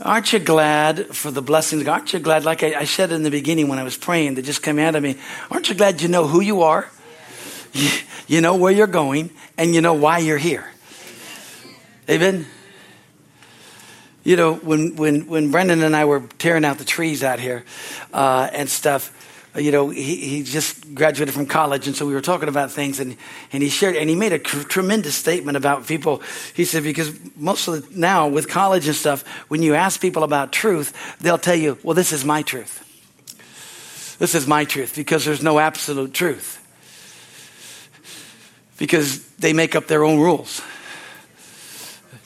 Aren't you glad for the blessings? Aren't you glad, like I, I said in the beginning when I was praying, that just came out of me? Aren't you glad you know who you are? You, you know where you're going, and you know why you're here. Amen. You know, when, when, when Brendan and I were tearing out the trees out here uh, and stuff, Uh, you know, he, he just graduated from college, and so we were talking about things, and, and he shared, and he made a tr- tremendous statement about people. He said, because most of the, now with college and stuff, when you ask people about truth, they'll tell you, well, this is my truth. This is my truth, because there's no absolute truth. Because they make up their own rules.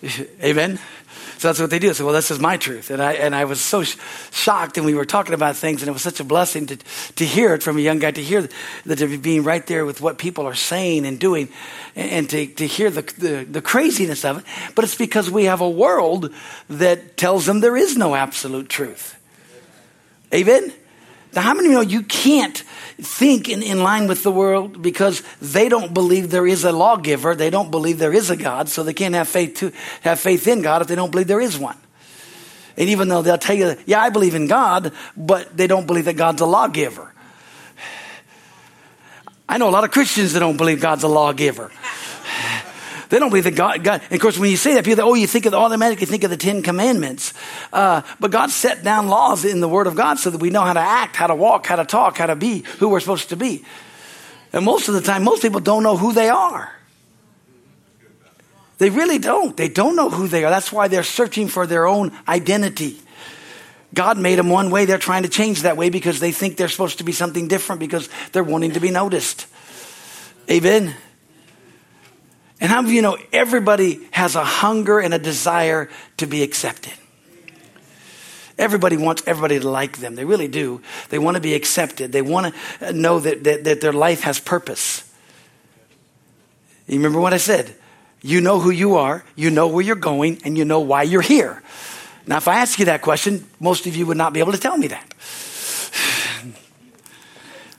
Amen? So that's what they do. So, well, this is my truth. And I, and I was so sh- shocked, and we were talking about things, and it was such a blessing to, to hear it from a young guy, to hear that being right there with what people are saying and doing, and, and to, to hear the, the, the craziness of it. But it's because we have a world that tells them there is no absolute truth. Amen? Now, how many of you know you can't think in, in line with the world because they don't believe there is a lawgiver, they don't believe there is a God, so they can't have faith to have faith in God if they don't believe there is one. And even though they'll tell you, yeah, I believe in God, but they don't believe that God's a lawgiver. I know a lot of Christians that don't believe God's a lawgiver. They don't believe that God, God. Of course, when you say that, people, oh, you think of the, automatically think of the Ten Commandments. Uh, but God set down laws in the Word of God so that we know how to act, how to walk, how to talk, how to be who we're supposed to be. And most of the time, most people don't know who they are. They really don't. They don't know who they are. That's why they're searching for their own identity. God made them one way. They're trying to change that way because they think they're supposed to be something different because they're wanting to be noticed. Amen. And how you know everybody has a hunger and a desire to be accepted? Everybody wants everybody to like them. They really do. They want to be accepted. They want to know that, that, that their life has purpose. You remember what I said? You know who you are, you know where you're going, and you know why you're here. Now, if I ask you that question, most of you would not be able to tell me that.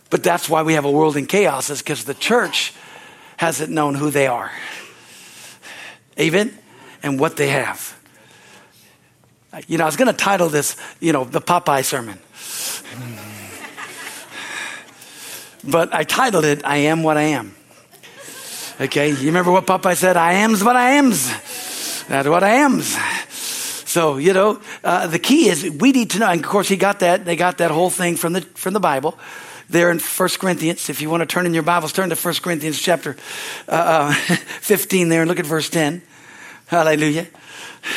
But that's why we have a world in chaos, is because the church hasn't known who they are. Amen? And what they have. You know, I was going to title this, you know, the Popeye sermon. But I titled it, I Am What I Am. Okay, you remember what Popeye said? I am's what I am's. That's what I am's. So, you know, uh, the key is we need to know, and of course he got that, they got that whole thing from the, from the Bible there in 1 Corinthians. If you want to turn in your Bibles, turn to 1 Corinthians chapter uh, uh 15 there and look at verse 10. Hallelujah.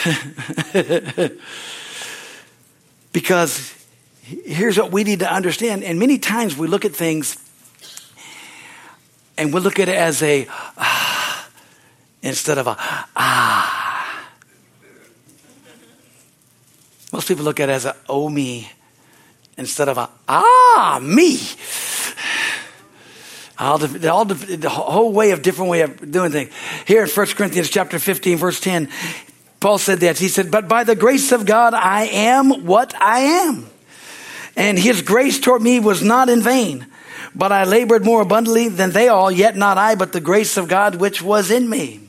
because here's what we need to understand. And many times we look at things and we look at it as a ah, instead of a ah. Most people look at it as a oh me instead of a ah me. All the, all the, the, whole way of different way of doing things. Here in 1 Corinthians chapter 15, verse 10, Paul said that. He said, But by the grace of God, I am what I am. And his grace toward me was not in vain. But I labored more abundantly than they all, yet not I, but the grace of God which was in me.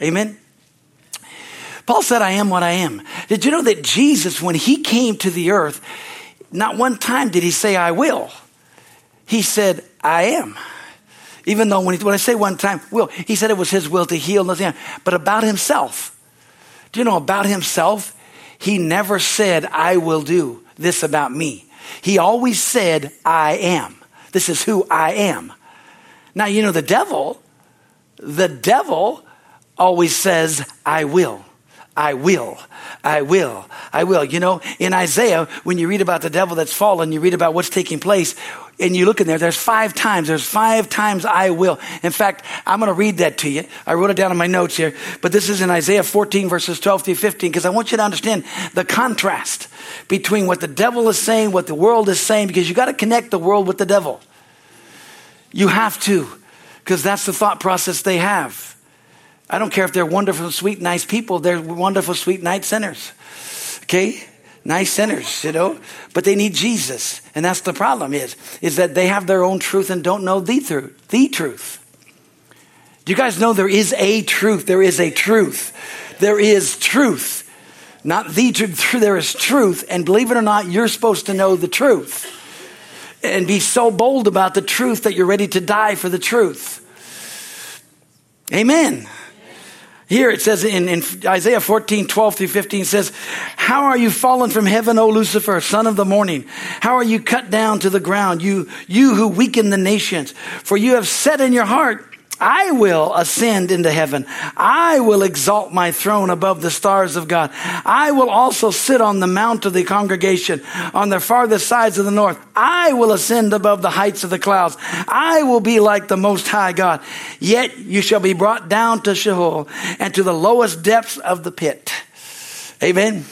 Amen. Paul said, I am what I am. Did you know that Jesus, when he came to the earth, not one time did he say, I will. He said, I am. Even though when, he, when I say one time, will, he said it was his will to heal nothing, but about himself. Do you know about himself? He never said, I will do this about me. He always said, I am. This is who I am. Now, you know, the devil, the devil always says, I will. I will, I will, I will. You know, in Isaiah, when you read about the devil that's fallen, you read about what's taking place, and you look in there, there's five times, there's five times I will. In fact, I'm going to read that to you. I wrote it down in my notes here, but this is in Isaiah 14, verses 12 through 15, because I want you to understand the contrast between what the devil is saying, what the world is saying, because you got to connect the world with the devil. You have to, because that's the thought process they have. I don't care if they're wonderful, sweet, nice people. They're wonderful, sweet, nice sinners. Okay? Nice sinners, you know? But they need Jesus. And that's the problem is, is that they have their own truth and don't know the truth. The truth. Do you guys know there is a truth? There is a truth. There is truth. Not the truth, there is truth. And believe it or not, you're supposed to know the truth and be so bold about the truth that you're ready to die for the truth. Amen. Here it says in, in, Isaiah 14, 12 through 15 says, How are you fallen from heaven, O Lucifer, son of the morning? How are you cut down to the ground, you, you who weaken the nations? For you have said in your heart, I will ascend into heaven. I will exalt my throne above the stars of God. I will also sit on the mount of the congregation on the farthest sides of the north. I will ascend above the heights of the clouds. I will be like the most high God. Yet you shall be brought down to Sheol and to the lowest depths of the pit. Amen.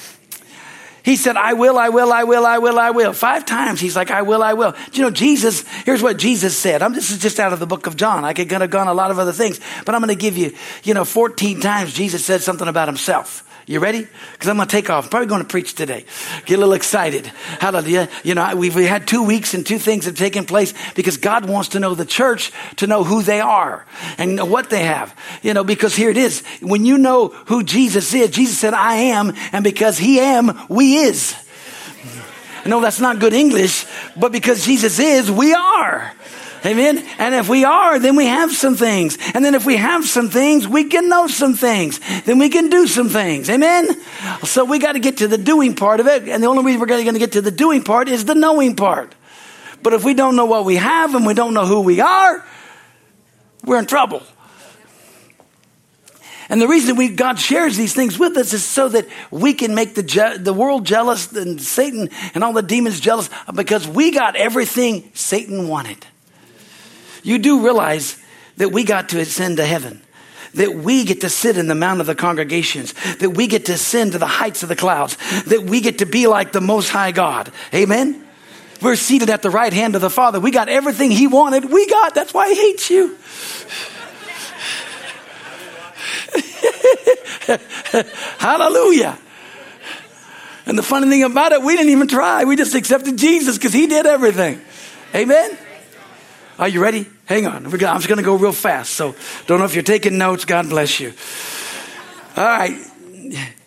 He said, I will, I will, I will, I will, I will. Five times he's like, I will, I will. Do you know, Jesus, here's what Jesus said. I'm, this is just out of the book of John. I could have gone a lot of other things, but I'm going to give you, you know, 14 times Jesus said something about himself. You ready? Because I'm going to take off. I'm probably going to preach today. Get a little excited. Hallelujah. You know, we've we had two weeks and two things have taken place because God wants to know the church to know who they are and what they have. You know, because here it is. When you know who Jesus is, Jesus said, I am, and because he am, we is. No, that's not good English, but because Jesus is, we are. Amen. And if we are, then we have some things. And then if we have some things, we can know some things. Then we can do some things. Amen. So we got to get to the doing part of it. And the only way we're going to get to the doing part is the knowing part. But if we don't know what we have and we don't know who we are, we're in trouble. And the reason we, God shares these things with us is so that we can make the, je- the world jealous and Satan and all the demons jealous because we got everything Satan wanted. You do realize that we got to ascend to heaven. That we get to sit in the mount of the congregations, that we get to ascend to the heights of the clouds, that we get to be like the Most High God. Amen? We're seated at the right hand of the Father. We got everything He wanted. We got. That's why He hates you. Hallelujah. And the funny thing about it, we didn't even try. We just accepted Jesus because He did everything. Amen? Are you ready? Hang on. I'm just going to go real fast. So don't know if you're taking notes. God bless you. All right.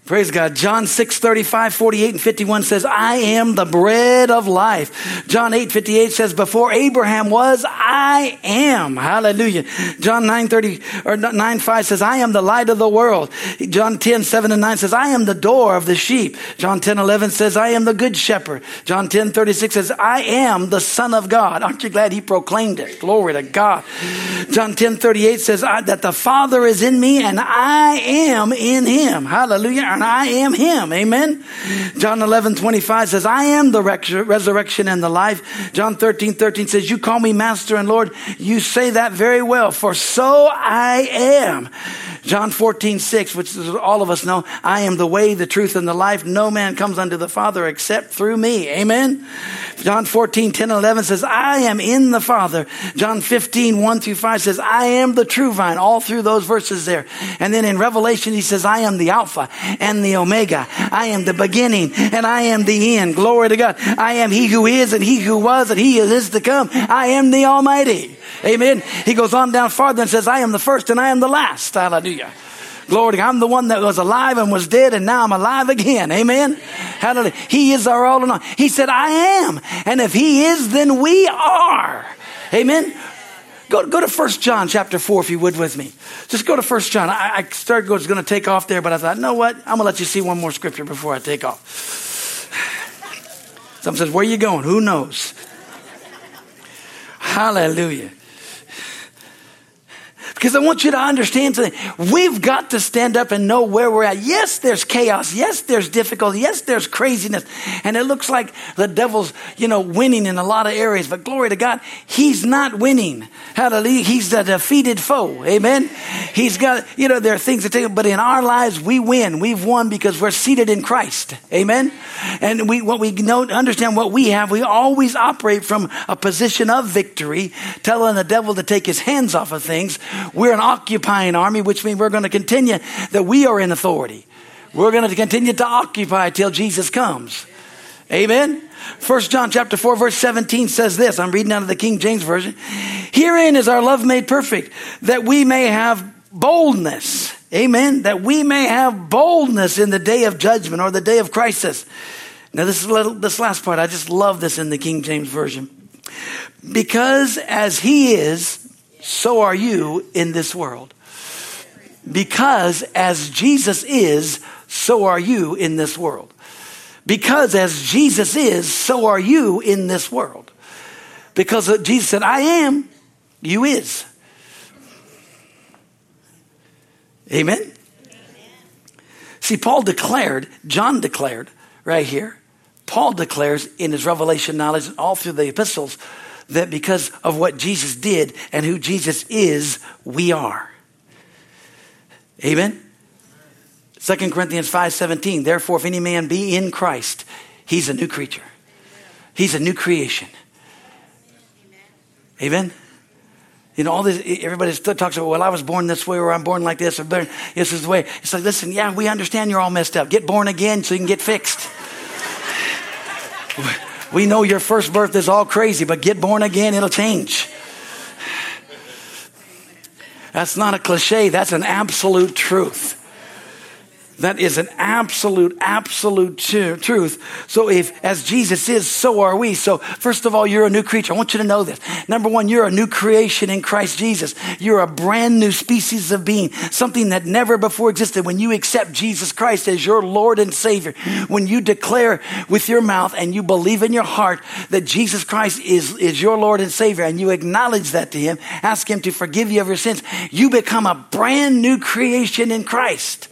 Praise God. John 6, 35, 48, and 51 says, I am the bread of life. John 8, 58 says, before Abraham was, I am. Hallelujah. John 9, 30, or 9, 5 says, I am the light of the world. John 10, 7 and 9 says, I am the door of the sheep. John 10, 11 says, I am the good shepherd. John 10, 36 says, I am the son of God. Aren't you glad he proclaimed it? Glory to God. John 10, 38 says, that the Father is in me and I am in him. Hallelujah and I am him. Amen. John 11, 25 says, I am the resurrection and the life. John 13, 13 says, you call me master and Lord. You say that very well, for so I am. John 14, 6, which all of us know, I am the way, the truth, and the life. No man comes unto the Father except through me. Amen. John 14, 10 and 11 says, I am in the Father. John 15, 1 through 5 says, I am the true vine. All through those verses there. And then in Revelation, he says, I am the Alpha and the Omega. I am the beginning and I am the end. Glory to God. I am he who is and he who was and he is to come. I am the Almighty. Amen. He goes on down farther and says, I am the first and I am the last. Hallelujah. Glory. I'm the one that was alive and was dead and now I'm alive again. Amen. Hallelujah. He is our all in all. He said, I am. And if he is, then we are. Amen. Go, go to 1 John chapter 4 if you would with me. Just go to 1 John. I, I started was going to take off there, but I thought, you know what? I'm going to let you see one more scripture before I take off. Some says, where are you going? Who knows? Hallelujah. Because I want you to understand something. We've got to stand up and know where we're at. Yes, there's chaos. Yes, there's difficulty. Yes, there's craziness. And it looks like the devil's, you know, winning in a lot of areas. But glory to God, he's not winning. Hallelujah. He's the defeated foe. Amen. He's got, you know, there are things that take, but in our lives, we win. We've won because we're seated in Christ. Amen. And we, what we know, understand what we have, we always operate from a position of victory, telling the devil to take his hands off of things we're an occupying army, which means we're going to continue that we are in authority. We're going to continue to occupy till Jesus comes. Amen. First John chapter 4 verse 17 says this. I'm reading out of the King James Version. Herein is our love made perfect, that we may have boldness Amen. That we may have boldness in the day of judgment or the day of crisis. Now, this is little, this last part. I just love this in the King James Version. Because as he is, so are you in this world. Because as Jesus is, so are you in this world. Because as Jesus is, so are you in this world. Because Jesus said, I am, you is. Amen? Amen? See, Paul declared, John declared right here, Paul declares in his revelation knowledge and all through the epistles that because of what Jesus did and who Jesus is, we are. Amen? 2 Corinthians 5:17 Therefore if any man be in Christ he's a new creature. He's a new creation. Amen. You know, all this, everybody still talks about, well, I was born this way or I'm born like this or this is the way. It's like, listen, yeah, we understand you're all messed up. Get born again so you can get fixed. we know your first birth is all crazy, but get born again, it'll change. That's not a cliche, that's an absolute truth. That is an absolute, absolute truth. So if, as Jesus is, so are we. So first of all, you're a new creature. I want you to know this. Number one, you're a new creation in Christ Jesus. You're a brand new species of being, something that never before existed. When you accept Jesus Christ as your Lord and Savior, when you declare with your mouth and you believe in your heart that Jesus Christ is, is your Lord and Savior and you acknowledge that to Him, ask Him to forgive you of your sins, you become a brand new creation in Christ.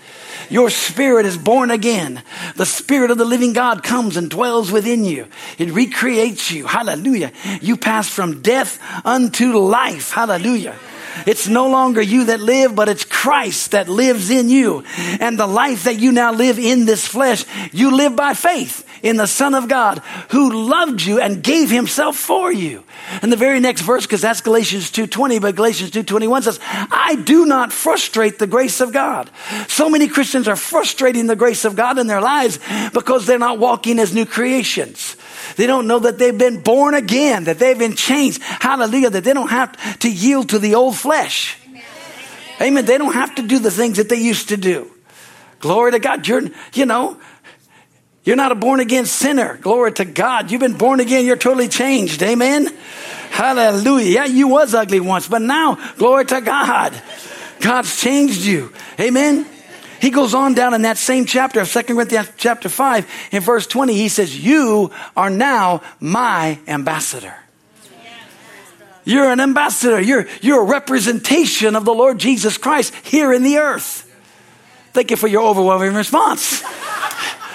Your spirit is born again. The spirit of the living God comes and dwells within you. It recreates you. Hallelujah. You pass from death unto life. Hallelujah. It's no longer you that live, but it's Christ that lives in you. And the life that you now live in this flesh, you live by faith in the Son of God who loved you and gave himself for you. And the very next verse, because that's Galatians 2.20, but Galatians 2.21 says, I do not frustrate the grace of God. So many Christians are frustrating the grace of God in their lives because they're not walking as new creations. They don't know that they've been born again, that they've been changed. Hallelujah. That they don't have to yield to the old flesh. Amen. They don't have to do the things that they used to do. Glory to God. You're, you know, you're not a born again sinner. Glory to God. You've been born again. You're totally changed. Amen. Hallelujah. Yeah, you was ugly once, but now, glory to God. God's changed you. Amen. He goes on down in that same chapter of 2 Corinthians chapter 5 in verse 20. He says, you are now my ambassador. You're an ambassador. You're, you're a representation of the Lord Jesus Christ here in the earth. Thank you for your overwhelming response.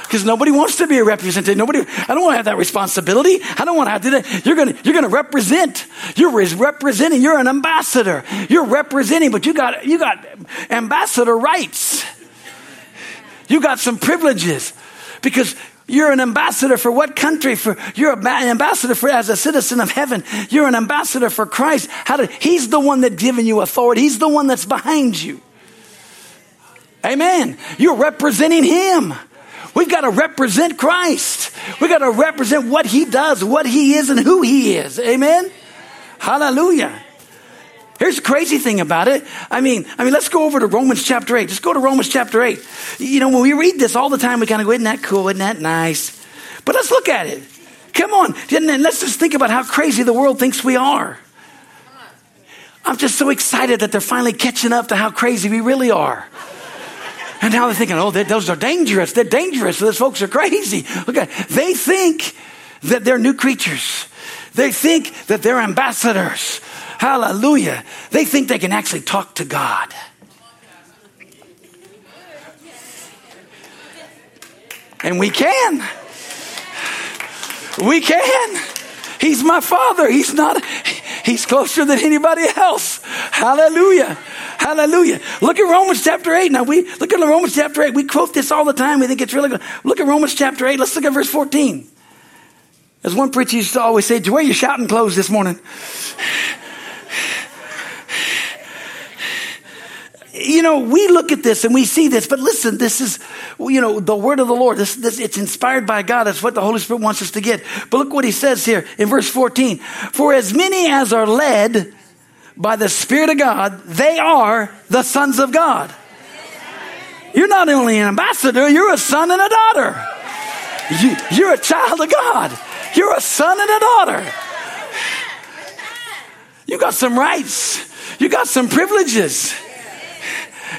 Because nobody wants to be a representative. Nobody, I don't want to have that responsibility. I don't want to have to do that. You're going you're to represent. You're representing. You're an ambassador. You're representing, but you got, you got ambassador rights. You got some privileges because you're an ambassador for what country? For you're an ambassador for as a citizen of heaven. You're an ambassador for Christ. How did, he's the one that's given you authority. He's the one that's behind you. Amen. You're representing him. We've got to represent Christ. We've got to represent what he does, what he is, and who he is. Amen. Hallelujah. Here's the crazy thing about it. I mean, I mean, let's go over to Romans chapter 8. Just go to Romans chapter 8. You know, when we read this all the time, we kind of go, isn't that cool? Isn't that nice? But let's look at it. Come on. And let's just think about how crazy the world thinks we are. I'm just so excited that they're finally catching up to how crazy we really are. And now they're thinking, oh, those are dangerous. They're dangerous. Those folks are crazy. Okay. They think that they're new creatures. They think that they're ambassadors. Hallelujah. They think they can actually talk to God. And we can. We can. He's my father. He's not, he's closer than anybody else. Hallelujah. Hallelujah. Look at Romans chapter 8. Now we look at Romans chapter 8. We quote this all the time. We think it's really good. Look at Romans chapter 8. Let's look at verse 14. As one preacher used to always say, are you shouting clothes this morning? You know, we look at this and we see this, but listen, this is, you know, the word of the Lord. This, this, it's inspired by God. That's what the Holy Spirit wants us to get. But look what he says here in verse 14. For as many as are led by the Spirit of God, they are the sons of God. You're not only an ambassador, you're a son and a daughter. You, you're a child of God. You're a son and a daughter. You got some rights. You got some privileges.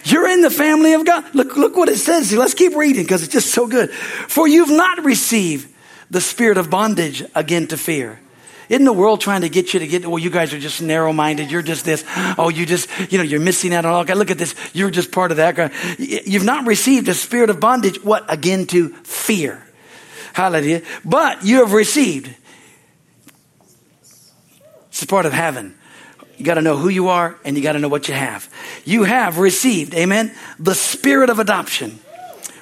You're in the family of God. Look, look what it says. Let's keep reading because it's just so good. For you've not received the spirit of bondage again to fear. Isn't the world trying to get you to get, well, you guys are just narrow minded. You're just this. Oh, you just, you know, you're missing out on all. God, look at this. You're just part of that. You've not received the spirit of bondage. What? Again to fear. Hallelujah. But you have received. It's part of heaven. You got to know who you are and you got to know what you have. You have received, amen, the spirit of adoption,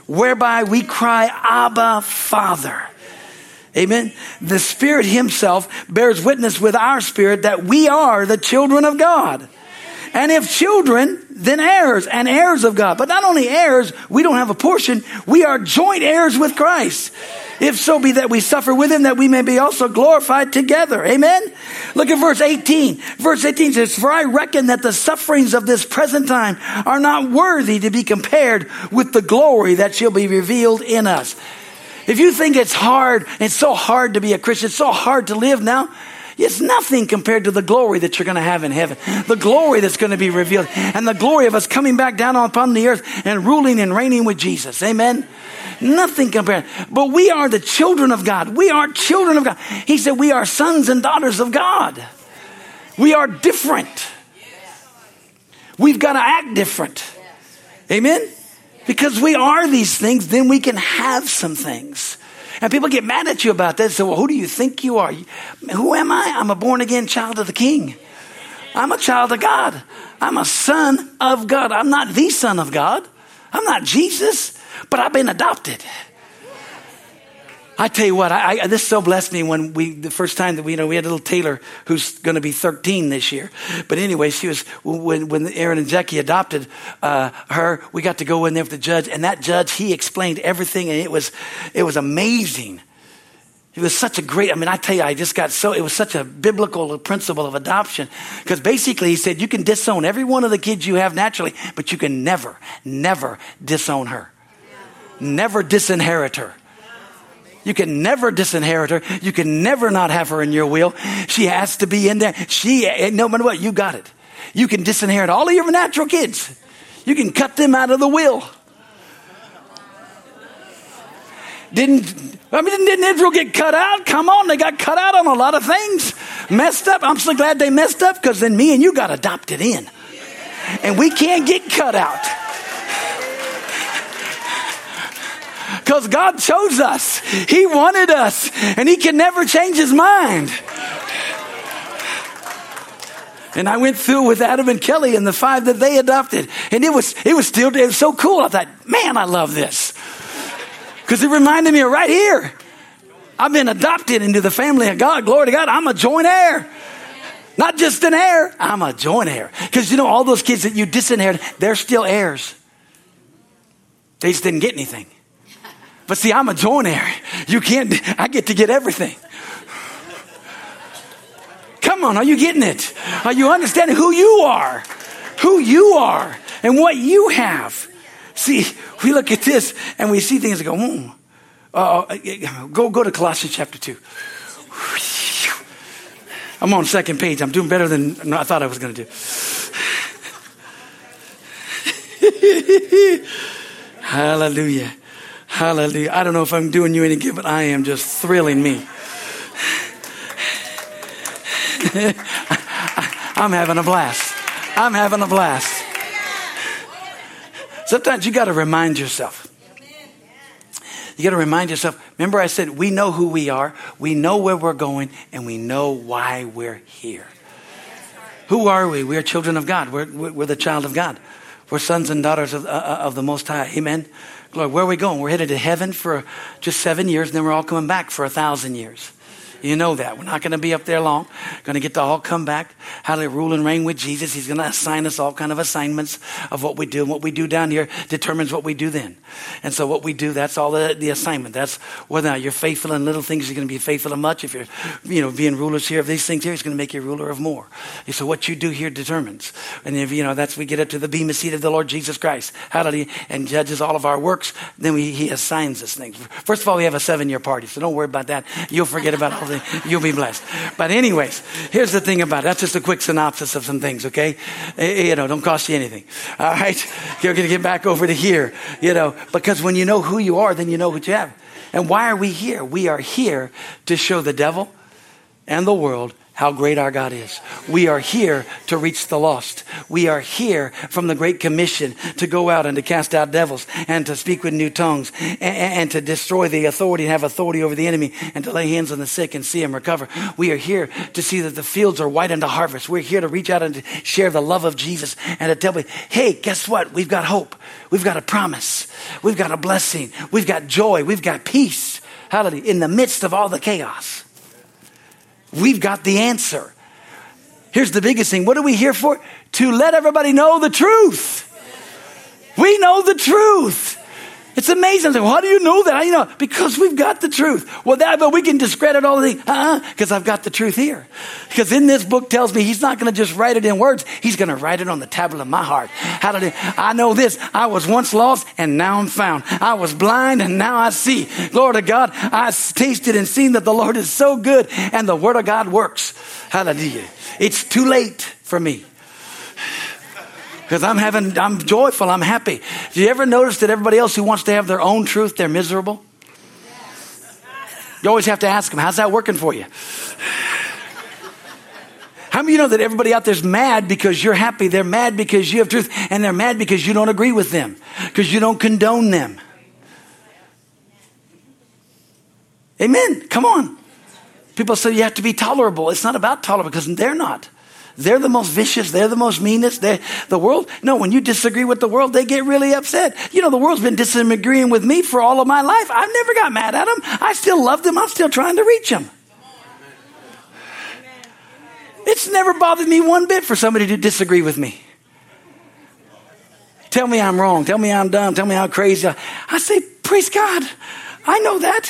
whereby we cry, Abba, Father. Amen. The Spirit Himself bears witness with our spirit that we are the children of God. And if children, then heirs and heirs of God. But not only heirs, we don't have a portion, we are joint heirs with Christ. If so be that we suffer with him, that we may be also glorified together. Amen? Look at verse 18. Verse 18 says, For I reckon that the sufferings of this present time are not worthy to be compared with the glory that shall be revealed in us. If you think it's hard, it's so hard to be a Christian, it's so hard to live now, it's nothing compared to the glory that you're going to have in heaven. The glory that's going to be revealed. And the glory of us coming back down upon the earth and ruling and reigning with Jesus. Amen. Nothing compared. But we are the children of God. We are children of God. He said we are sons and daughters of God. We are different. We've got to act different. Amen? Because we are these things, then we can have some things. And people get mad at you about that. So, well, who do you think you are? Who am I? I'm a born again child of the King. I'm a child of God. I'm a son of God. I'm not the son of God. I'm not Jesus but I've been adopted. I tell you what, I, I, this so blessed me when we, the first time that we, you know, we had a little Taylor who's going to be 13 this year. But anyway, she was, when, when Aaron and Jackie adopted uh, her, we got to go in there with the judge. And that judge, he explained everything and it was, it was amazing. It was such a great, I mean, I tell you, I just got so, it was such a biblical principle of adoption. Because basically, he said, you can disown every one of the kids you have naturally, but you can never, never disown her never disinherit her. You can never disinherit her. You can never not have her in your will. She has to be in there. She, eh, no matter what, you got it. You can disinherit all of your natural kids. You can cut them out of the will. Didn't, I mean, didn't Israel get cut out? Come on, they got cut out on a lot of things. Messed up. I'm so glad they messed up because then me and you got adopted in. And we can't get cut out. Because God chose us. He wanted us, and He can never change His mind. And I went through with Adam and Kelly and the five that they adopted. And it was, it was still, it was so cool. I thought, man, I love this. Because it reminded me of right here. I've been adopted into the family of God. Glory to God. I'm a joint heir. Not just an heir, I'm a joint heir. Because you know, all those kids that you disinherited, they're still heirs. They just didn't get anything. But see, I'm a joint heir. You can't, I get to get everything. Come on, are you getting it? Are you understanding who you are? Who you are and what you have. See, we look at this and we see things go, mm. uh, go, go to Colossians chapter 2. I'm on second page. I'm doing better than I thought I was going to do. Hallelujah. Hallelujah. I don't know if I'm doing you any good, but I am just thrilling me. I'm having a blast. I'm having a blast. Sometimes you got to remind yourself. You got to remind yourself. Remember, I said we know who we are, we know where we're going, and we know why we're here. Who are we? We are children of God. We're, we're the child of God. We're sons and daughters of, uh, of the Most High. Amen. Glory. Where are we going? We're headed to heaven for just seven years, and then we're all coming back for a thousand years. You know that. We're not going to be up there long. Going to get to all come back. How to rule and reign with Jesus. He's going to assign us all kind of assignments of what we do. And what we do down here determines what we do then. And so what we do, that's all the, the assignment. That's whether you're faithful in little things, you're going to be faithful in much. If you're, you know, being rulers here of these things here, he's going to make you ruler of more. So what you do here determines. And if, you know, that's, we get up to the bema seat of the Lord Jesus Christ. Hallelujah. And judges all of our works. Then we, he assigns us things. First of all, we have a seven year party. So don't worry about that. You'll forget about all you'll be blessed. But anyways, here's the thing about it. That's just a quick synopsis of some things, okay? Eh, eh, you know, don't cost you anything. All right? You're going to get back over to here, you know, because when you know who you are, then you know what you have. And why are we here? We are here to show the devil and the world how great our God is. We are here to reach the lost. We are here from the Great Commission to go out and to cast out devils and to speak with new tongues and, and, to destroy the authority and have authority over the enemy and to lay hands on the sick and see them recover. We are here to see that the fields are white unto harvest. We're here to reach out and to share the love of Jesus and to tell me, hey, guess what? We've got hope. We've got a promise. We've got a blessing. We've got joy. We've got peace. Hallelujah. In the midst of all the chaos. We've got the answer. Here's the biggest thing. What are we here for? To let everybody know the truth. We know the truth. It's amazing. Like, how do you know that? Do you know? Because we've got the truth. Well, that, but we can discredit all the things. Uh-uh, because I've got the truth here. Because in this book tells me he's not going to just write it in words. He's going to write it on the tablet of my heart. Did I know this? I was once lost and now I'm found. I was blind and now I see. Glory to God, I tasted and seen that the Lord is so good and the word of God works. Hallelujah. It's too late for me because I'm having, I'm joyful, I'm happy. Do you ever notice that everybody else who wants to have their own truth, they're miserable? You always have to ask them, how's that working for you? How many you know that everybody out there's mad because you're happy? They're mad because you have truth, and they're mad because you don't agree with them, because you don't condone them. Amen. Come on. People say you have to be tolerable. It's not about tolerable because they're not. They're the most vicious. They're the most meanest. They're, the world, no, when you disagree with the world, they get really upset. You know, the world's been disagreeing with me for all of my life. I've never got mad at them. I still love them. I'm still trying to reach them. It's never bothered me one bit for somebody to disagree with me. Tell me I'm wrong. Tell me I'm dumb. Tell me how crazy. I say, praise God. I know that.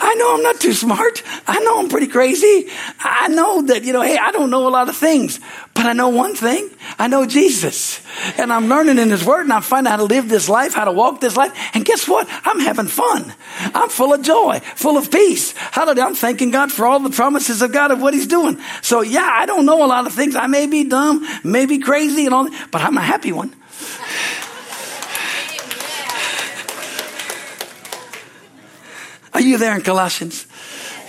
I know I'm not too smart. I know I'm pretty crazy. I know that, you know, hey, I don't know a lot of things, but I know one thing. I know Jesus. And I'm learning in His Word and I'm finding how to live this life, how to walk this life. And guess what? I'm having fun. I'm full of joy, full of peace. Hallelujah. I'm thanking God for all the promises of God of what He's doing. So yeah, I don't know a lot of things. I may be dumb, maybe crazy and all but I'm a happy one. Are you there in Colossians?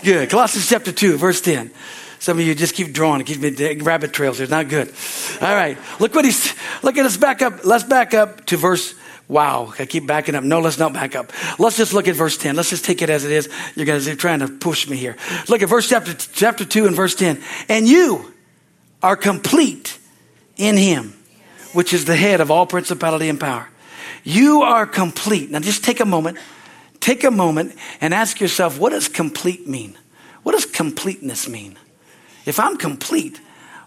Good. Colossians chapter 2, verse 10. Some of you just keep drawing, keep rabbit trails. It's not good. All right. Look what he's, look at us back up. Let's back up to verse, wow. I keep backing up. No, let's not back up. Let's just look at verse 10. Let's just take it as it is. You guys are trying to push me here. Look at verse chapter, chapter 2 and verse 10. And you are complete in him, which is the head of all principality and power. You are complete. Now just take a moment. Take a moment and ask yourself, what does complete mean? What does completeness mean? If I'm complete,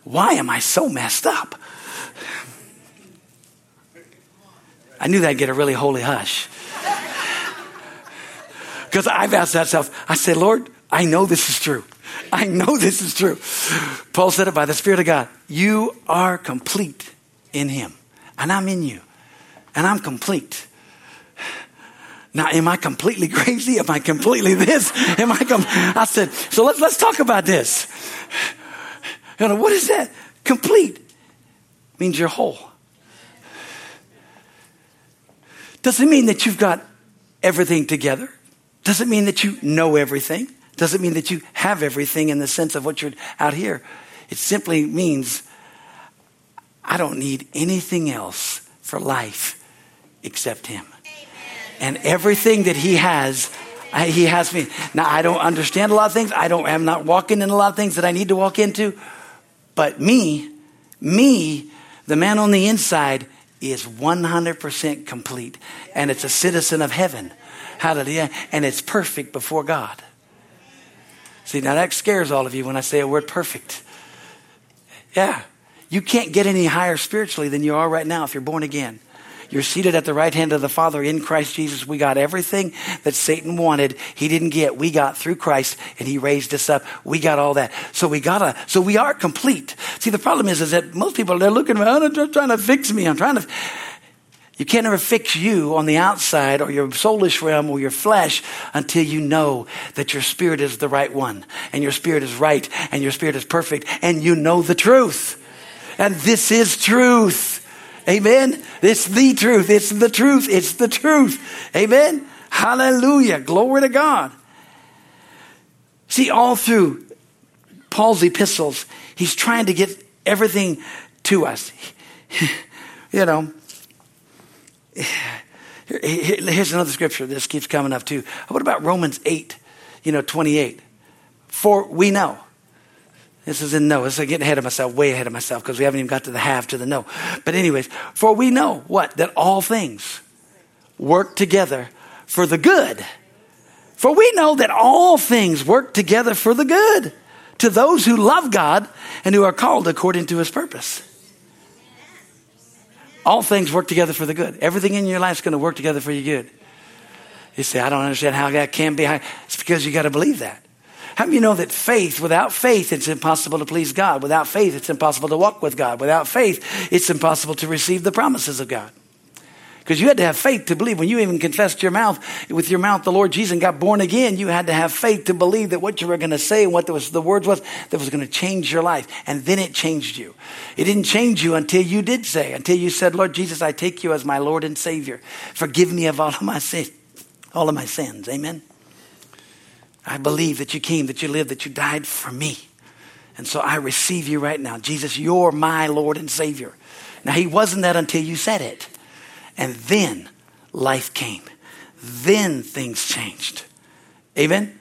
why am I so messed up? I knew that'd get a really holy hush. Because I've asked that self. I said, Lord, I know this is true. I know this is true. Paul said it by the Spirit of God. You are complete in Him, and I'm in you, and I'm complete. Now, am I completely crazy? Am I completely this? Am I? Com-? I said, so let's let's talk about this. You know, what is that? Complete means you're whole. Does it mean that you've got everything together? Does it mean that you know everything? Does it mean that you have everything in the sense of what you're out here? It simply means I don't need anything else for life except Him and everything that He has, He has me. Now, I don't understand a lot of things. I don't, I'm not walking in a lot of things that I need to walk into. But me, me, the man on the inside, is 100% complete. And it's a citizen of heaven. Hallelujah. And it's perfect before God. See, now that scares all of you when I say a word perfect. Yeah. You can't get any higher spiritually than you are right now if you're born again. You're seated at the right hand of the Father in Christ Jesus. We got everything that Satan wanted. He didn't get. We got through Christ and he raised us up. We got all that. So we gotta, so we are complete. See, the problem is, is that most people, they're looking around, they're trying to fix me. I'm trying to, you can't ever fix you on the outside or your soulish realm or your flesh until you know that your spirit is the right one and your spirit is right and your spirit is perfect and you know the truth. And this is truth. Amen. It's the truth. It's the truth. It's the truth. Amen. Hallelujah. Glory to God. See, all through Paul's epistles, he's trying to get everything to us. you know, here's another scripture. This keeps coming up too. What about Romans 8, you know, 28? For we know this is in no. This is getting ahead of myself, way ahead of myself, because we haven't even got to the have to the no. But, anyways, for we know what? That all things work together for the good. For we know that all things work together for the good to those who love God and who are called according to his purpose. All things work together for the good. Everything in your life is going to work together for your good. You say, I don't understand how that can be. It's because you got to believe that. How do you know that faith, without faith, it's impossible to please God? Without faith, it's impossible to walk with God. Without faith, it's impossible to receive the promises of God. Because you had to have faith to believe. When you even confessed your mouth, with your mouth, the Lord Jesus and got born again, you had to have faith to believe that what you were going to say and what was, the words was, that was going to change your life. And then it changed you. It didn't change you until you did say, until you said, Lord Jesus, I take you as my Lord and Savior. Forgive me of all of my sins, all of my sins. Amen. I believe that you came, that you lived, that you died for me. And so I receive you right now. Jesus, you're my Lord and Savior. Now, He wasn't that until you said it. And then life came. Then things changed. Amen?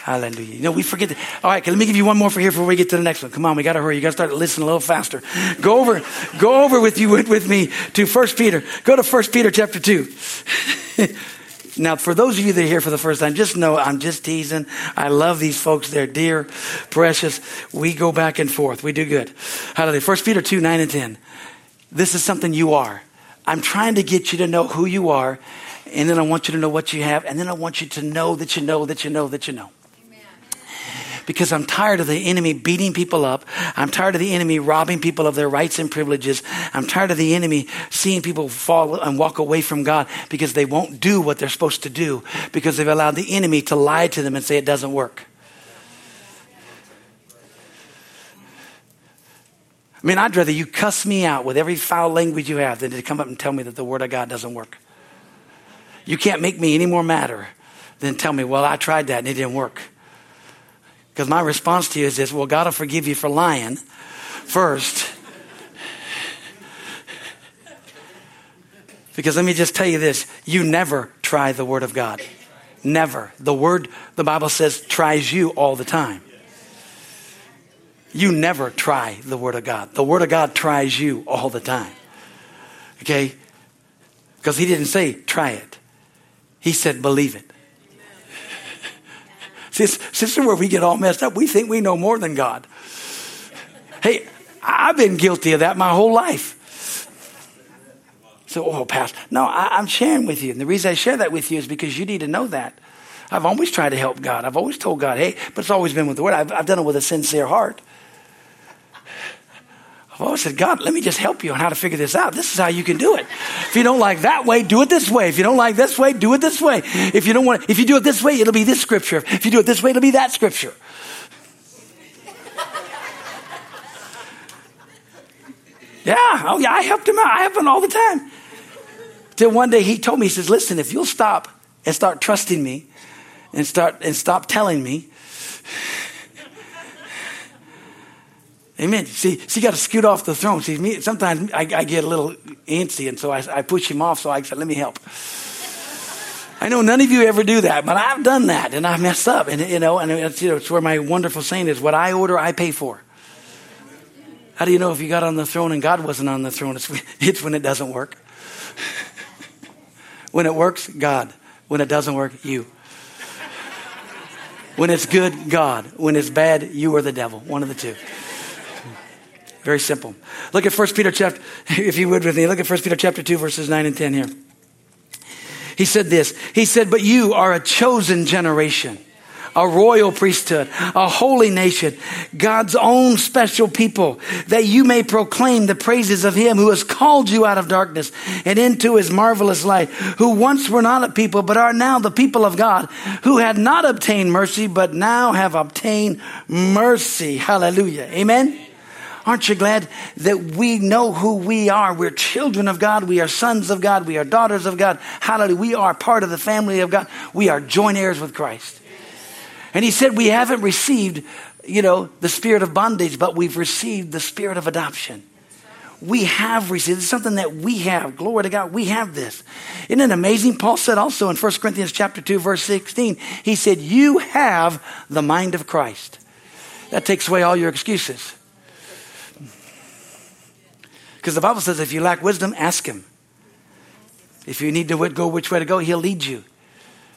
Hallelujah. You know, we forget that. All right, let me give you one more for here before we get to the next one. Come on, we got to hurry. You got to start listening a little faster. Go over, go over with you with, with me to First Peter. Go to First Peter chapter 2. Now, for those of you that are here for the first time, just know I'm just teasing. I love these folks. They're dear, precious. We go back and forth. We do good. Hallelujah. First Peter 2, 9 and 10. This is something you are. I'm trying to get you to know who you are, and then I want you to know what you have, and then I want you to know that you know that you know that you know because I'm tired of the enemy beating people up. I'm tired of the enemy robbing people of their rights and privileges. I'm tired of the enemy seeing people fall and walk away from God because they won't do what they're supposed to do because they've allowed the enemy to lie to them and say it doesn't work. I mean, I'd rather you cuss me out with every foul language you have than to come up and tell me that the Word of God doesn't work. You can't make me any more madder than tell me, well, I tried that and it didn't work. Because my response to you is this well, God will forgive you for lying first. Because let me just tell you this you never try the Word of God. Never. The Word, the Bible says, tries you all the time. You never try the Word of God. The Word of God tries you all the time. Okay? Because He didn't say, try it, He said, believe it. This, this is where we get all messed up. We think we know more than God. Hey, I've been guilty of that my whole life. So, oh, Pastor, no, I, am sharing with you. And the reason I share that with you is because you need to know that. I've always tried to help God. I've always told God, hey, but it's always been with the Word. I've, I've done it with a sincere heart. Well, I said, God, let me just help you on how to figure this out. This is how you can do it. If you don't like that way, do it this way. If you don't like this way, do it this way. If you don't want, if you do it this way, it'll be this scripture. If you do it this way, it'll be that scripture. Yeah, oh yeah, I helped him out. I help him all the time. Till one day he told me, he says, listen, if you'll stop and start trusting me and start and stop telling me Amen. See, you got to scoot off the throne. See, me, sometimes I, I, get a little antsy, and so I, I, push him off. So I said, "Let me help." I know none of you ever do that, but I've done that, and I messed up. And you know, and it's, you know, it's where my wonderful saying is: "What I order, I pay for." How do you know if you got on the throne and God wasn't on the throne? It's, it's when it doesn't work. when it works, God. When it doesn't work, you. When it's good, God. When it's bad, you are the devil. One of the two. Very simple. Look at 1 Peter chapter, if you would with me, look at 1 Peter chapter 2, verses 9 and 10 here. He said this. He said, But you are a chosen generation a royal priesthood, a holy nation, God's own special people, that you may proclaim the praises of him who has called you out of darkness and into his marvelous light, who once were not a people, but are now the people of God, who had not obtained mercy, but now have obtained mercy. Hallelujah. Amen. Aren't you glad that we know who we are? We're children of God. We are sons of God. We are daughters of God. Hallelujah. We are part of the family of God. We are joint heirs with Christ. And he said, We haven't received, you know, the spirit of bondage, but we've received the spirit of adoption. We have received. It's something that we have. Glory to God. We have this. Isn't it amazing? Paul said also in 1 Corinthians chapter 2, verse 16, he said, You have the mind of Christ. That takes away all your excuses. Because the Bible says if you lack wisdom, ask him. If you need to go which way to go, he'll lead you.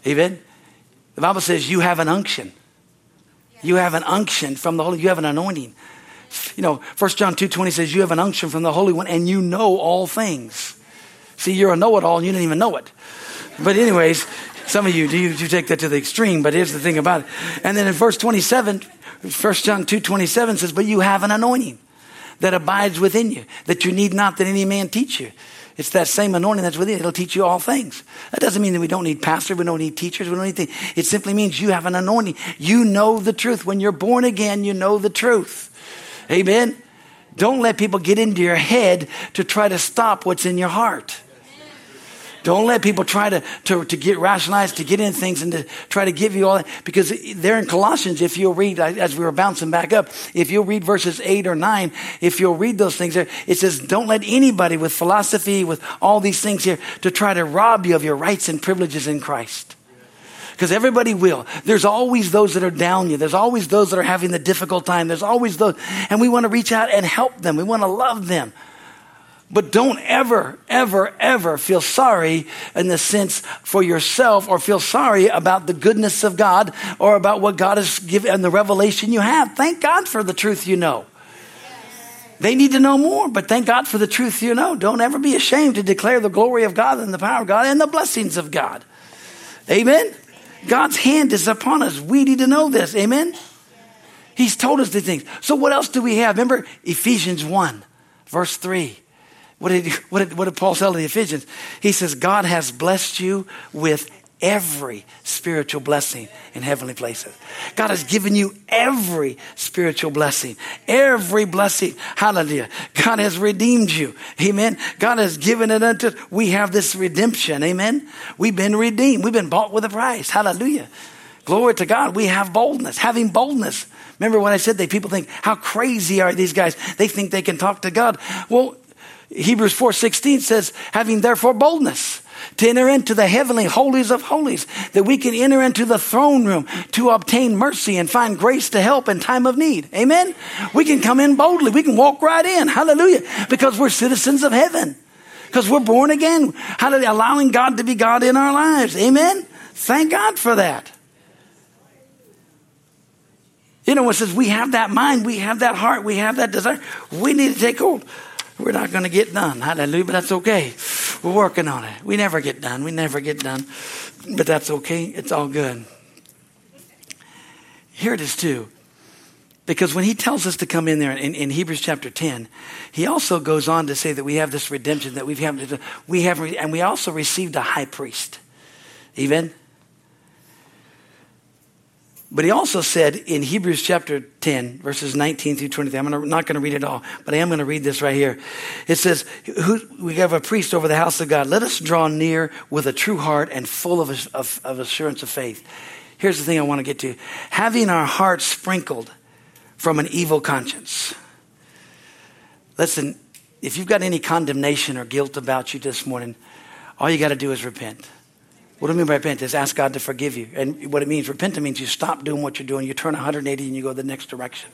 Amen. The Bible says you have an unction. You have an unction from the Holy, you have an anointing. You know, 1 John 2 20 says you have an unction from the Holy One and you know all things. See, you're a know it all and you didn't even know it. But, anyways, some of you, do you, you take that to the extreme, but here's the thing about it. And then in verse 27, 1 John 2 27 says, But you have an anointing that abides within you, that you need not that any man teach you. It's that same anointing that's within you. It'll teach you all things. That doesn't mean that we don't need pastors, we don't need teachers, we don't need anything. It simply means you have an anointing. You know the truth. When you're born again, you know the truth. Amen. Don't let people get into your head to try to stop what's in your heart. Don't let people try to, to, to get rationalized, to get in things and to try to give you all that. Because there in Colossians, if you'll read, as we were bouncing back up, if you'll read verses 8 or 9, if you'll read those things there, it says, don't let anybody with philosophy, with all these things here, to try to rob you of your rights and privileges in Christ. Because everybody will. There's always those that are down you. There's always those that are having the difficult time. There's always those, and we want to reach out and help them. We want to love them. But don't ever, ever, ever feel sorry in the sense for yourself or feel sorry about the goodness of God or about what God has given and the revelation you have. Thank God for the truth you know. They need to know more, but thank God for the truth you know. Don't ever be ashamed to declare the glory of God and the power of God and the blessings of God. Amen? God's hand is upon us. We need to know this. Amen? He's told us these things. So, what else do we have? Remember Ephesians 1, verse 3. What did, what did, what did Paul tell the Ephesians? He says, God has blessed you with every spiritual blessing in heavenly places. God has given you every spiritual blessing, every blessing. Hallelujah. God has redeemed you. Amen. God has given it unto. We have this redemption. Amen. We've been redeemed. We've been bought with a price. Hallelujah. Glory to God. We have boldness, having boldness. Remember when I said that people think, how crazy are these guys? They think they can talk to God. Well, Hebrews 4:16 says, having therefore boldness to enter into the heavenly holies of holies, that we can enter into the throne room to obtain mercy and find grace to help in time of need. Amen. We can come in boldly. We can walk right in. Hallelujah. Because we're citizens of heaven. Because we're born again. Hallelujah. Allowing God to be God in our lives. Amen. Thank God for that. You know, it says we have that mind, we have that heart, we have that desire. We need to take hold. We're not going to get done. Hallelujah. But that's okay. We're working on it. We never get done. We never get done. But that's okay. It's all good. Here it is, too. Because when he tells us to come in there in, in, Hebrews chapter 10, he also goes on to say that we have this redemption, that we've have, we have, and we also received a high priest. Amen? But he also said in Hebrews chapter 10, verses 19 through 23, I'm not going to read it all, but I am going to read this right here. It says, We have a priest over the house of God. Let us draw near with a true heart and full of, of, of assurance of faith. Here's the thing I want to get to having our hearts sprinkled from an evil conscience. Listen, if you've got any condemnation or guilt about you this morning, all you got to do is repent. What do I mean by repent? Is ask God to forgive you. And what it means, repent means you stop doing what you're doing, you turn 180 and you go the next direction.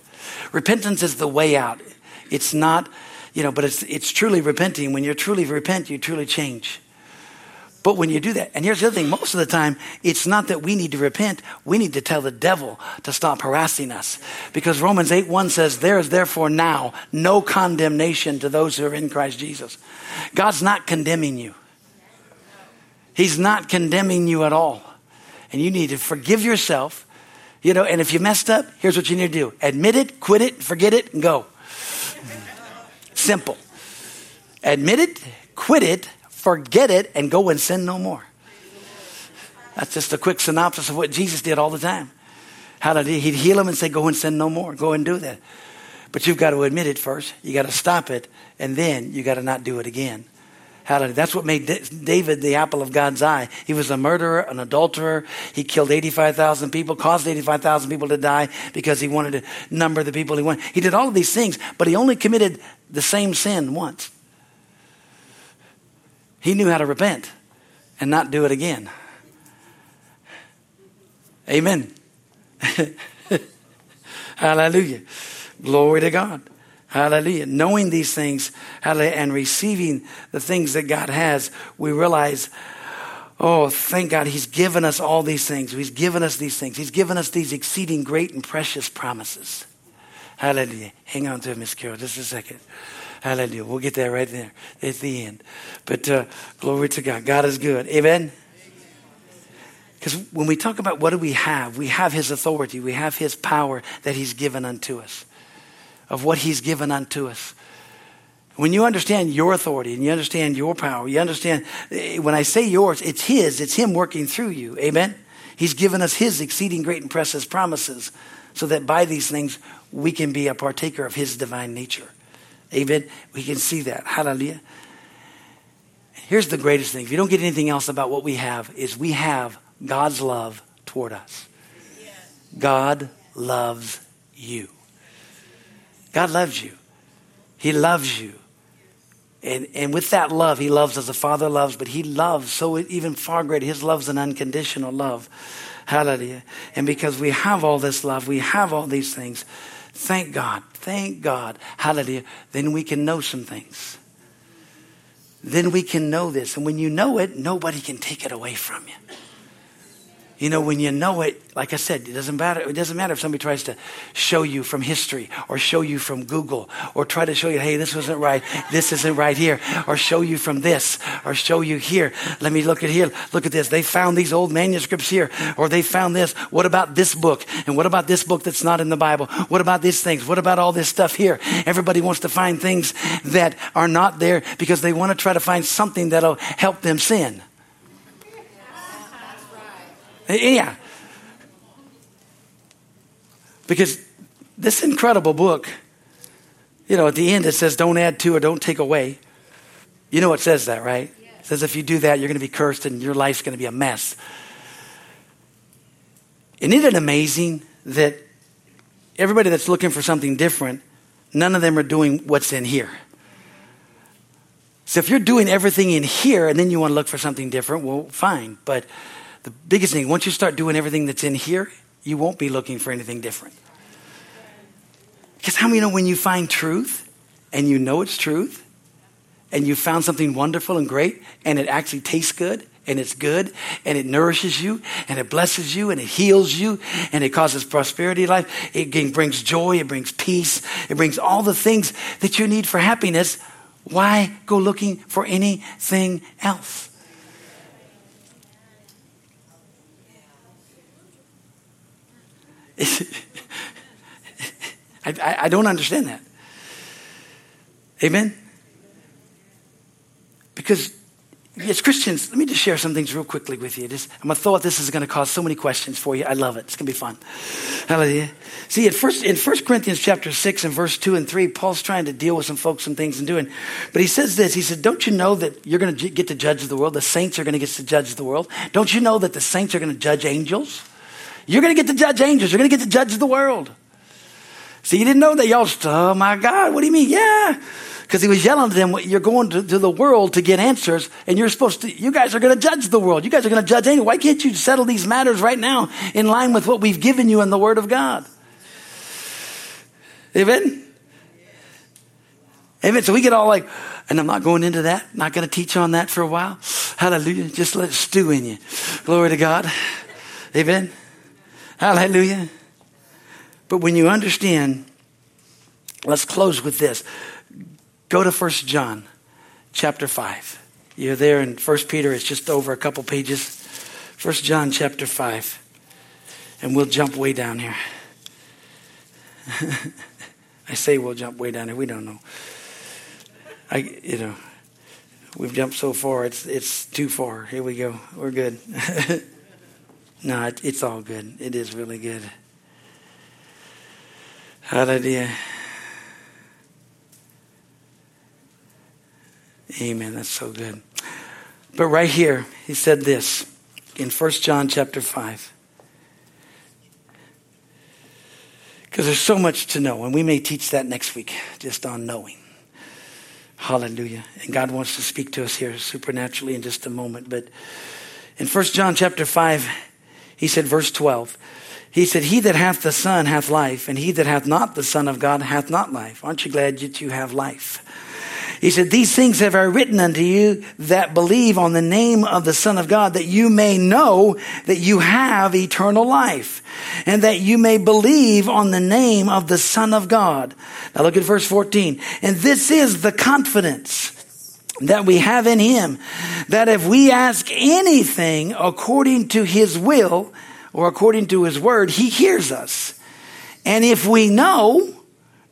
Repentance is the way out. It's not, you know, but it's, it's truly repenting. When you truly repent, you truly change. But when you do that, and here's the other thing most of the time, it's not that we need to repent. We need to tell the devil to stop harassing us. Because Romans 8 1 says, There is therefore now no condemnation to those who are in Christ Jesus. God's not condemning you, He's not condemning you at all. And you need to forgive yourself. You know, and if you messed up, here's what you need to do admit it, quit it, forget it, and go. Simple. Admit it, quit it, forget it, and go and sin no more. That's just a quick synopsis of what Jesus did all the time. How did he? He'd heal them and say, Go and sin no more. Go and do that. But you've got to admit it first. You got to stop it, and then you got to not do it again. Hallelujah. That's what made David the apple of God's eye. He was a murderer, an adulterer. He killed 85,000 people, caused 85,000 people to die because he wanted to number the people he wanted. He did all of these things, but he only committed the same sin once. He knew how to repent and not do it again. Amen. Hallelujah. Glory to God. Hallelujah. Knowing these things, hallelujah, and receiving the things that God has, we realize, oh, thank God, He's given us all these things. He's given us these things. He's given us these exceeding great and precious promises. Hallelujah. Hang on to it, Miss Carol, just a second. Hallelujah. We'll get that right there at the end. But uh, glory to God. God is good. Amen. Because when we talk about what do we have, we have His authority, we have His power that He's given unto us, of what He's given unto us. When you understand your authority and you understand your power, you understand, eh, when I say yours, it's His, it's Him working through you. Amen? He's given us His exceeding great and precious promises so that by these things we can be a partaker of His divine nature. Amen. We can see that. Hallelujah. Here's the greatest thing. If you don't get anything else about what we have, is we have God's love toward us. God loves you. God loves you. He loves you. And, and with that love, He loves as a father loves, but He loves so even far greater. His love's an unconditional love. Hallelujah. And because we have all this love, we have all these things, Thank God. Thank God. Hallelujah. Then we can know some things. Then we can know this. And when you know it, nobody can take it away from you. You know, when you know it, like I said, it doesn't matter. It doesn't matter if somebody tries to show you from history or show you from Google or try to show you, hey, this wasn't right. This isn't right here. Or show you from this or show you here. Let me look at here. Look at this. They found these old manuscripts here or they found this. What about this book? And what about this book that's not in the Bible? What about these things? What about all this stuff here? Everybody wants to find things that are not there because they want to try to find something that'll help them sin. Yeah. Because this incredible book, you know, at the end it says, don't add to or don't take away. You know it says that, right? It says if you do that, you're going to be cursed and your life's going to be a mess. Isn't it amazing that everybody that's looking for something different, none of them are doing what's in here? So if you're doing everything in here and then you want to look for something different, well, fine. But the biggest thing, once you start doing everything that's in here, you won't be looking for anything different. Because how many know when you find truth and you know it's truth and you found something wonderful and great and it actually tastes good and it's good and it nourishes you and it blesses you and it heals you and it causes prosperity in life. It brings joy, it brings peace, it brings all the things that you need for happiness. Why go looking for anything else? I, I, don't understand that. Amen? Because as Christians, let me just share some things real quickly with you. Just, I'm throw this is going to cause so many questions for you. I love it. It's going to be fun. Hallelujah. See, at first, in 1 Corinthians chapter 6 and verse 2 and 3, Paul's trying to deal with some folks, some things and doing. But he says this. He said, don't you know that you're going to get to judge the world? The saints are going to get to judge the world. Don't you know that the saints are going to judge angels? You're going to get to judge angels. You're going to get to judge the world. See, you didn't know that. Y'all, oh my God, what do you mean? Yeah. Because he was yelling to them, you're going to, to, the world to get answers, and you're supposed to, you guys are going to judge the world. You guys are going to judge angels. Why can't you settle these matters right now in line with what we've given you in the Word of God? Amen? Amen. So we get all like, and I'm not going into that. Not going to teach on that for a while. Hallelujah. Just let it stew in you. Glory to God. Amen. Hallelujah. But when you understand, let's close with this. Go to First John chapter 5. You're there in First Peter, it's just over a couple pages. First John chapter 5. And we'll jump way down here. I say we'll jump way down here. We don't know. I, you know, we've jumped so far. It's it's too far. Here we go. We're good. no, it, it's all good. It is really good. Hallelujah. Amen. That's so good. But right here, he said this in 1 John chapter 5. Because there's so much to know, and we may teach that next week, just on knowing. Hallelujah. And God wants to speak to us here supernaturally in just a moment. But in 1 John chapter 5, he said, verse 12, he said, He that hath the Son hath life, and he that hath not the Son of God hath not life. Aren't you glad that you have life? He said, These things have I written unto you that believe on the name of the Son of God, that you may know that you have eternal life, and that you may believe on the name of the Son of God. Now look at verse 14. And this is the confidence that we have in him, that if we ask anything according to his will, or according to his word, he hears us. And if we know,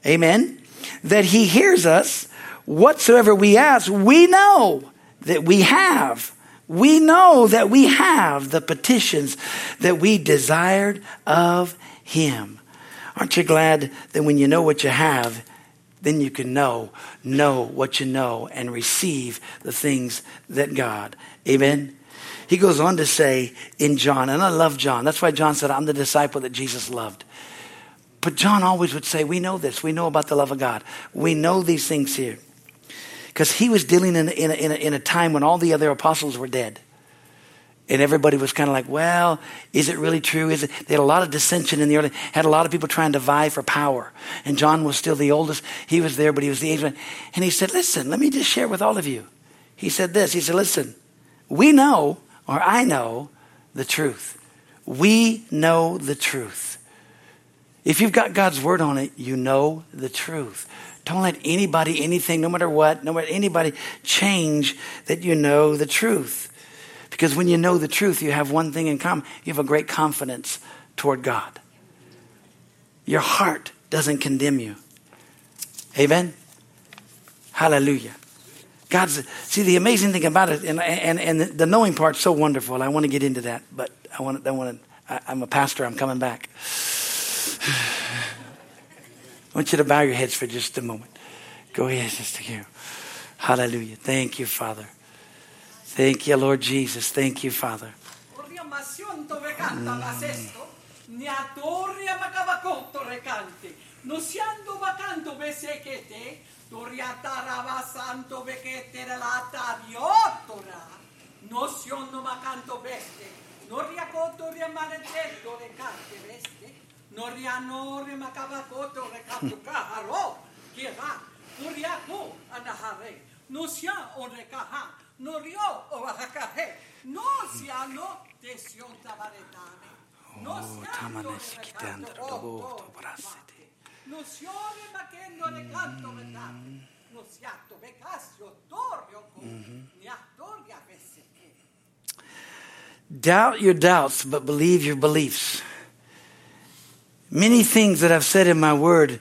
amen, that he hears us, whatsoever we ask, we know that we have. We know that we have the petitions that we desired of Him. Aren't you glad that when you know what you have, then you can know, know what you know, and receive the things that God. Amen. He goes on to say in John, and I love John. That's why John said, I'm the disciple that Jesus loved. But John always would say, We know this. We know about the love of God. We know these things here because he was dealing in, in, in, in a time when all the other apostles were dead. And everybody was kind of like, well, is it really true? Is it? They had a lot of dissension in the early, had a lot of people trying to vie for power. And John was still the oldest. He was there, but he was the aged one. And he said, listen, let me just share with all of you. He said this. He said, listen, we know, or I know, the truth. We know the truth. If you've got God's word on it, you know the truth. Don't let anybody, anything, no matter what, no matter anybody, change that you know the truth. Because when you know the truth, you have one thing in common you have a great confidence toward God. Your heart doesn't condemn you. Amen? Hallelujah. God's, see, the amazing thing about it, and, and, and the knowing part's so wonderful. I want to get into that, but I want, to, I want to, I, I'm a pastor, I'm coming back. I want you to bow your heads for just a moment. Go ahead, Sister Carol. Hallelujah. Thank you, Father. Thank you, Lord Jesus. Thank you, Father. vacanto besekete, toriatarava santo vekete relata diottora, nosiono macanto beste, noriacoto riamaledetto recante veste, Noriano remakabakoto rekapukaharo. Kira. Noriako anahare. Nosia orekaha. Norio orakahe. Nosiano desion tabaretane. Oh, tamanes kitandra dobo to brasete. Nosione makendo rekanto vetate. Nosiato vekasio torio ko. Niatoria veseke. Doubt your doubts, but believe your beliefs. Many things that I've said in my word,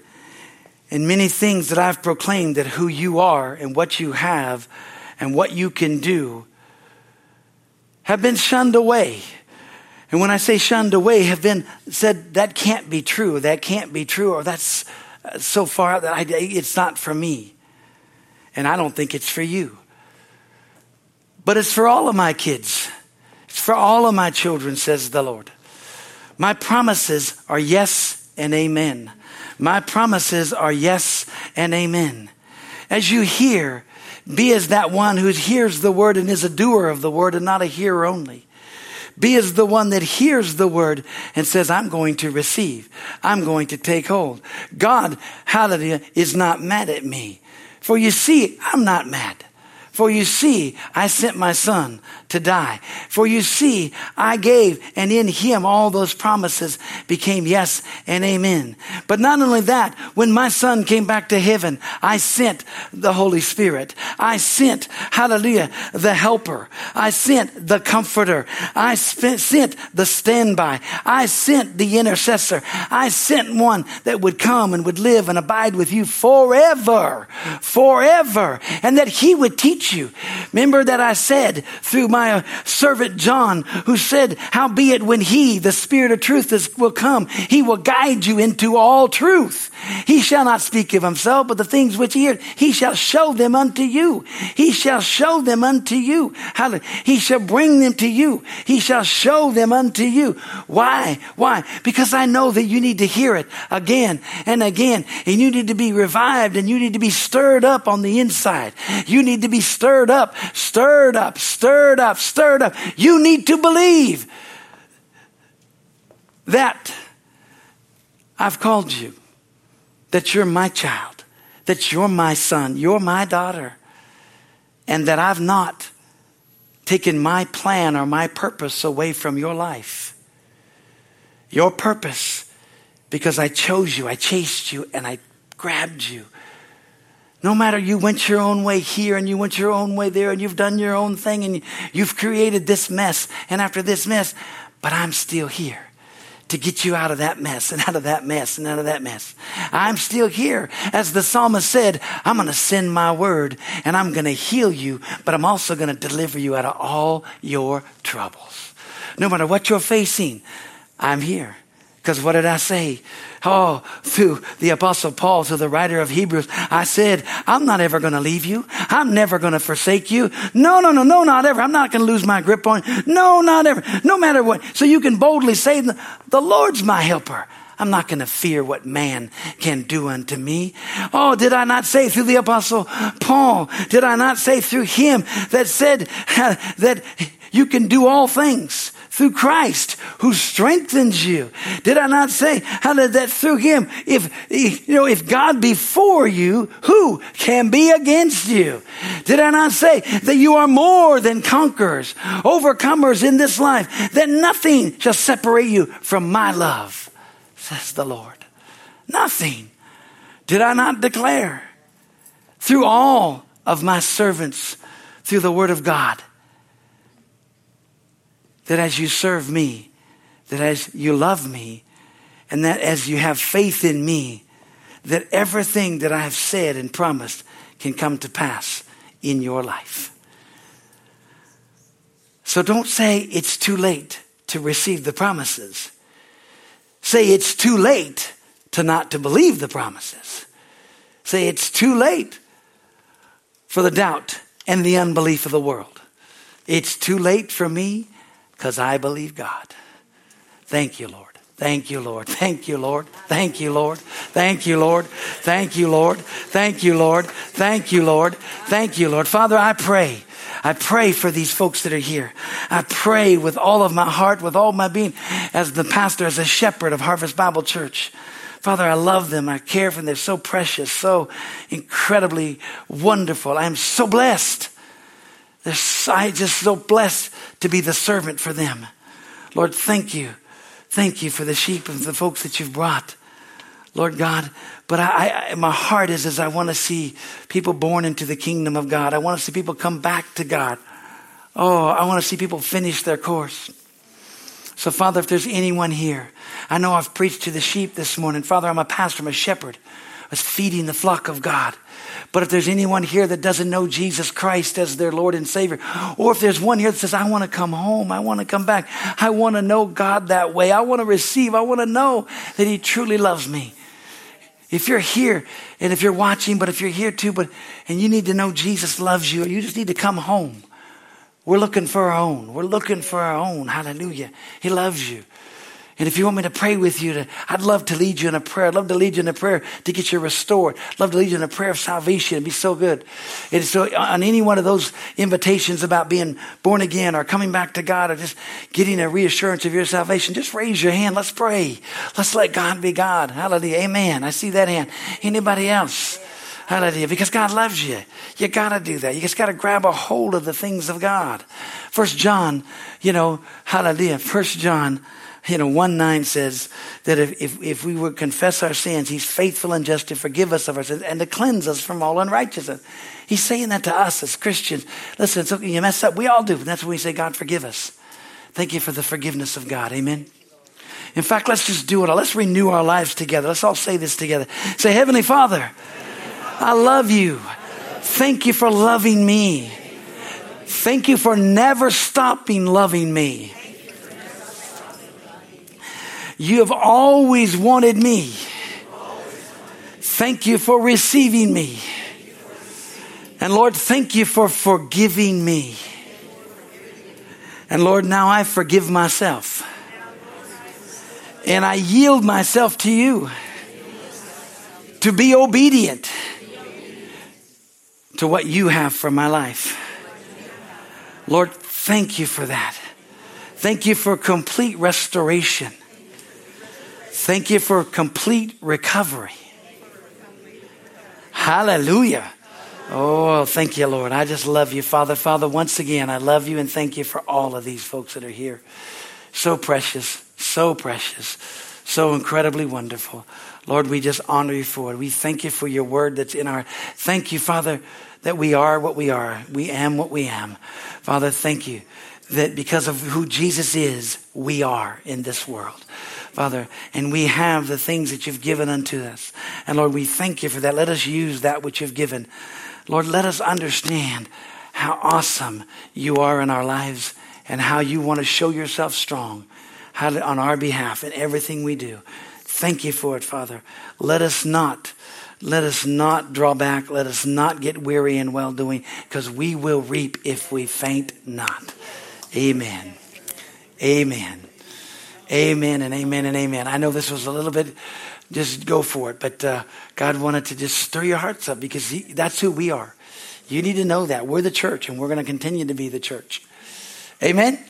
and many things that I've proclaimed that who you are and what you have and what you can do have been shunned away. And when I say shunned away, have been said that can't be true, that can't be true, or that's uh, so far that I, it's not for me. And I don't think it's for you. But it's for all of my kids. It's for all of my children, says the Lord. My promises are yes and amen. My promises are yes and amen. As you hear, be as that one who hears the word and is a doer of the word and not a hearer only. Be as the one that hears the word and says, I'm going to receive. I'm going to take hold. God, hallelujah, is not mad at me. For you see, I'm not mad. For you see, I sent my son to die. For you see, I gave, and in him all those promises became yes and amen. But not only that, when my son came back to heaven, I sent the Holy Spirit. I sent, hallelujah, the helper. I sent the comforter. I sent the standby. I sent the intercessor. I sent one that would come and would live and abide with you forever, forever, and that he would teach you. Remember that I said through my servant John, who said, Howbeit when he, the Spirit of truth, is, will come, he will guide you into all truth. He shall not speak of himself, but the things which he heard, he shall show them unto you. He shall show them unto you. Hallelujah. He shall bring them to you. He shall show them unto you. Why? Why? Because I know that you need to hear it again and again, and you need to be revived and you need to be stirred up on the inside. You need to be stirred up, stirred up, stirred up, stirred up. You need to believe that I've called you, that you're my child, that you're my son, you're my daughter, and that I've not taken my plan or my purpose away from your life. Your purpose, because I chose you, I chased you, and I grabbed you no matter you went your own way here and you went your own way there and you've done your own thing and you've created this mess and after this mess, but I'm still here to get you out of that mess and out of that mess and out of that mess. I'm still here. As the psalmist said, I'm going to send my word and I'm going to heal you, but I'm also going to deliver you out of all your troubles. No matter what you're facing, I'm here. Because what did I say? Oh, through the apostle Paul, to the writer of Hebrews, I said, I'm not ever going to leave you. I'm never going to forsake you. No, no, no, no, not ever. I'm not going to lose my grip on you. No, not ever. No matter what. So you can boldly say, the Lord's my helper. I'm not going to fear what man can do unto me. Oh, did I not say through the apostle Paul, did I not say through him that said that you can do all things through Christ who strengthens you. Did I not say how did that through him? If, you know, if God be for you, who can be against you? Did I not say that you are more than conquerors, overcomers in this life, that nothing shall separate you from my love, says the Lord. Nothing. Did I not declare through all of my servants, through the word of God, that as you serve me, that as you love me, and that as you have faith in me, that everything that I have said and promised can come to pass in your life. So don't say it's too late to receive the promises. Say it's too late to not to believe the promises. Say it's too late for the doubt and the unbelief of the world. It's too late for me because I believe God. Thank you, Lord. Thank you, Lord. Thank you, Lord. Thank you, Lord. Thank you, Lord. Thank you, Lord. Thank you, Lord. Thank you, Lord. Thank you, Lord. Father, I pray. I pray for these folks that are here. I pray with all of my heart, with all my being, as the pastor, as a shepherd of Harvest Bible Church. Father, I love them. I care for them. They're so precious, so incredibly wonderful. I am so blessed I'm just so blessed to be the servant for them. Lord, thank you. Thank you for the sheep and the folks that you've brought. Lord God, but I, I, my heart is as I want to see people born into the kingdom of God. I want to see people come back to God. Oh, I want to see people finish their course. So, Father, if there's anyone here, I know I've preached to the sheep this morning. Father, I'm a pastor, I'm a shepherd. Was feeding the flock of God. But if there's anyone here that doesn't know Jesus Christ as their Lord and Savior, or if there's one here that says, I want to come home, I want to come back, I want to know God that way, I want to receive, I want to know that He truly loves me. If you're here and if you're watching, but if you're here too, but and you need to know Jesus loves you, you just need to come home. We're looking for our own. We're looking for our own. Hallelujah. He loves you. And if you want me to pray with you, to, I'd love to lead you in a prayer. I'd love to lead you in a prayer to get you restored. I'd love to lead you in a prayer of salvation. It'd be so good. And so on any one of those invitations about being born again or coming back to God or just getting a reassurance of your salvation, just raise your hand. Let's pray. Let's let God be God. Hallelujah. Amen. I see that hand. Anybody else? Hallelujah. Because God loves you. You gotta do that. You just gotta grab a hold of the things of God. First John, you know, hallelujah. First John, you know, 1 9 says that if, if, if we would confess our sins, he's faithful and just to forgive us of our sins and to cleanse us from all unrighteousness. He's saying that to us as Christians. Listen, it's okay, you mess up. We all do. And that's when we say, God, forgive us. Thank you for the forgiveness of God. Amen. In fact, let's just do it. Let's renew our lives together. Let's all say this together. Say, Heavenly Father, I love you. Thank you for loving me. Thank you for never stopping loving me. You have always wanted me. Thank you for receiving me. And Lord, thank you for forgiving me. And Lord, now I forgive myself. And I yield myself to you to be obedient to what you have for my life. Lord, thank you for that. Thank you for complete restoration. Thank you for complete recovery. Hallelujah. Oh, thank you, Lord. I just love you, Father. Father, once again, I love you and thank you for all of these folks that are here. So precious, so precious, so incredibly wonderful. Lord, we just honor you for it. We thank you for your word that's in our. Thank you, Father, that we are what we are. We am what we am. Father, thank you that because of who Jesus is, we are in this world. Father, and we have the things that you've given unto us. And Lord, we thank you for that. Let us use that which you've given. Lord, let us understand how awesome you are in our lives and how you want to show yourself strong on our behalf in everything we do. Thank you for it, Father. Let us not, let us not draw back. Let us not get weary in well doing because we will reap if we faint not. Amen. Amen. Amen and amen and amen. I know this was a little bit, just go for it, but uh, God wanted to just stir your hearts up because he, that's who we are. You need to know that. We're the church and we're going to continue to be the church. Amen.